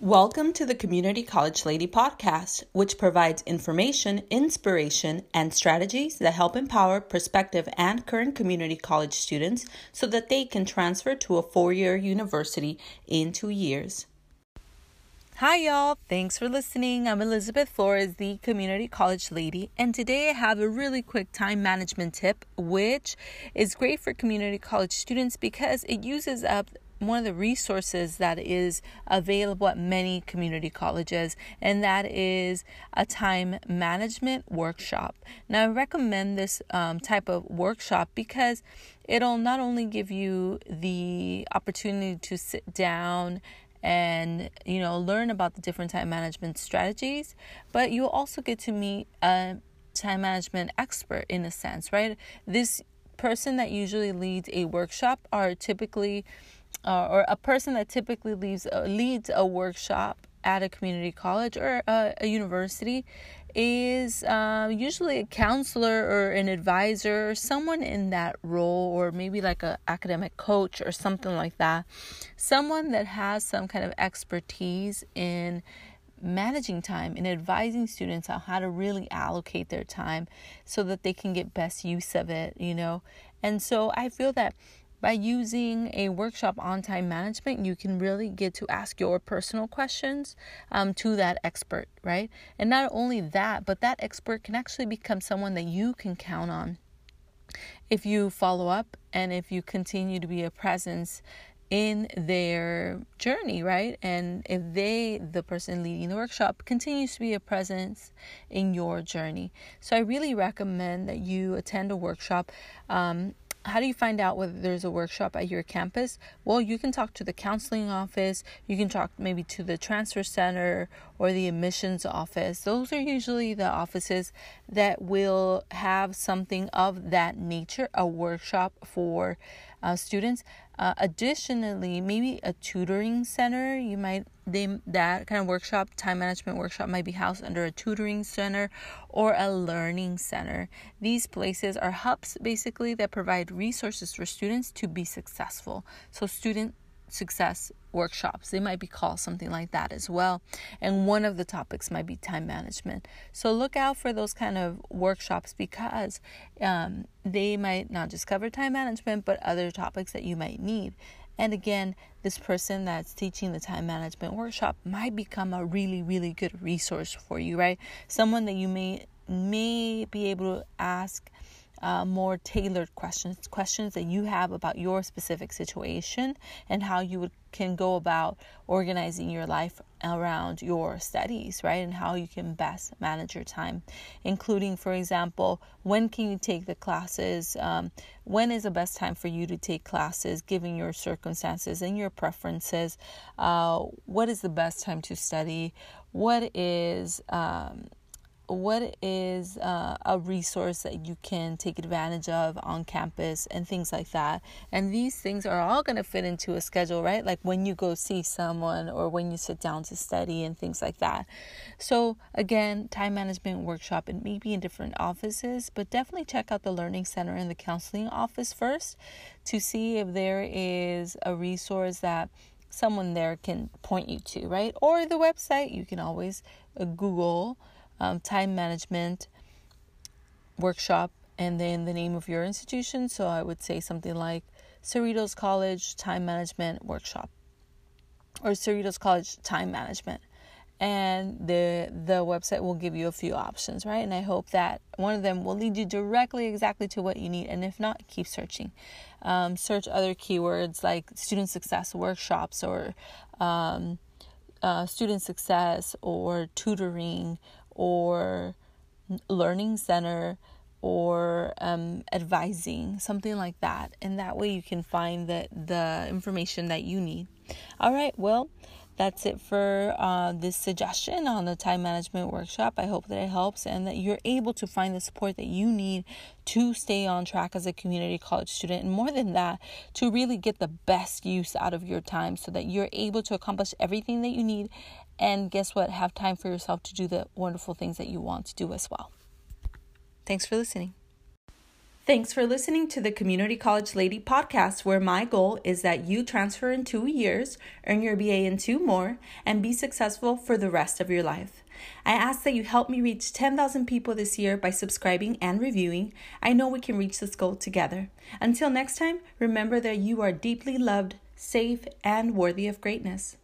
Welcome to the Community College Lady podcast, which provides information, inspiration, and strategies that help empower prospective and current community college students so that they can transfer to a four year university in two years. Hi, y'all. Thanks for listening. I'm Elizabeth Flores, the Community College Lady, and today I have a really quick time management tip, which is great for community college students because it uses up one of the resources that is available at many community colleges, and that is a time management workshop. Now, I recommend this um, type of workshop because it'll not only give you the opportunity to sit down and you know learn about the different time management strategies but you'll also get to meet a time management expert in a sense right this person that usually leads a workshop are typically uh, or a person that typically leads uh, leads a workshop at a community college or a, a university is uh, usually a counselor or an advisor or someone in that role or maybe like a academic coach or something like that. Someone that has some kind of expertise in managing time and advising students on how to really allocate their time so that they can get best use of it you know? And so i feel that by using a workshop on time management, you can really get to ask your personal questions um, to that expert, right? And not only that, but that expert can actually become someone that you can count on if you follow up and if you continue to be a presence in their journey, right? And if they, the person leading the workshop, continues to be a presence in your journey. So I really recommend that you attend a workshop. Um, how do you find out whether there's a workshop at your campus? Well, you can talk to the counseling office, you can talk maybe to the transfer center or the admissions office. Those are usually the offices that will have something of that nature, a workshop for uh, students. Uh, additionally, maybe a tutoring center. You might they that kind of workshop, time management workshop, might be housed under a tutoring center or a learning center. These places are hubs basically that provide resources for students to be successful. So student success workshops. They might be called something like that as well. And one of the topics might be time management. So look out for those kind of workshops because um, they might not just cover time management, but other topics that you might need. And again, this person that's teaching the time management workshop might become a really, really good resource for you, right? Someone that you may may be able to ask uh, more tailored questions, questions that you have about your specific situation and how you would, can go about organizing your life around your studies, right? And how you can best manage your time, including, for example, when can you take the classes? Um, when is the best time for you to take classes, given your circumstances and your preferences? Uh, what is the best time to study? What is um, what is uh, a resource that you can take advantage of on campus and things like that? And these things are all going to fit into a schedule right? Like when you go see someone or when you sit down to study and things like that. So again time management workshop it may be in different offices but definitely check out the learning center and the counseling office first to see if there is a resource that someone there can point you to right? Or the website you can always uh, google um, time management workshop and then the name of your institution. So I would say something like Cerritos College Time Management Workshop or Cerritos College Time Management. And the the website will give you a few options, right? And I hope that one of them will lead you directly exactly to what you need. And if not, keep searching. Um, search other keywords like student success workshops or um, uh, student success or tutoring or learning center or um, advising, something like that. And that way you can find the, the information that you need. All right, well, that's it for uh, this suggestion on the time management workshop. I hope that it helps and that you're able to find the support that you need to stay on track as a community college student. And more than that, to really get the best use out of your time so that you're able to accomplish everything that you need and guess what? Have time for yourself to do the wonderful things that you want to do as well. Thanks for listening. Thanks for listening to the Community College Lady podcast, where my goal is that you transfer in two years, earn your BA in two more, and be successful for the rest of your life. I ask that you help me reach 10,000 people this year by subscribing and reviewing. I know we can reach this goal together. Until next time, remember that you are deeply loved, safe, and worthy of greatness.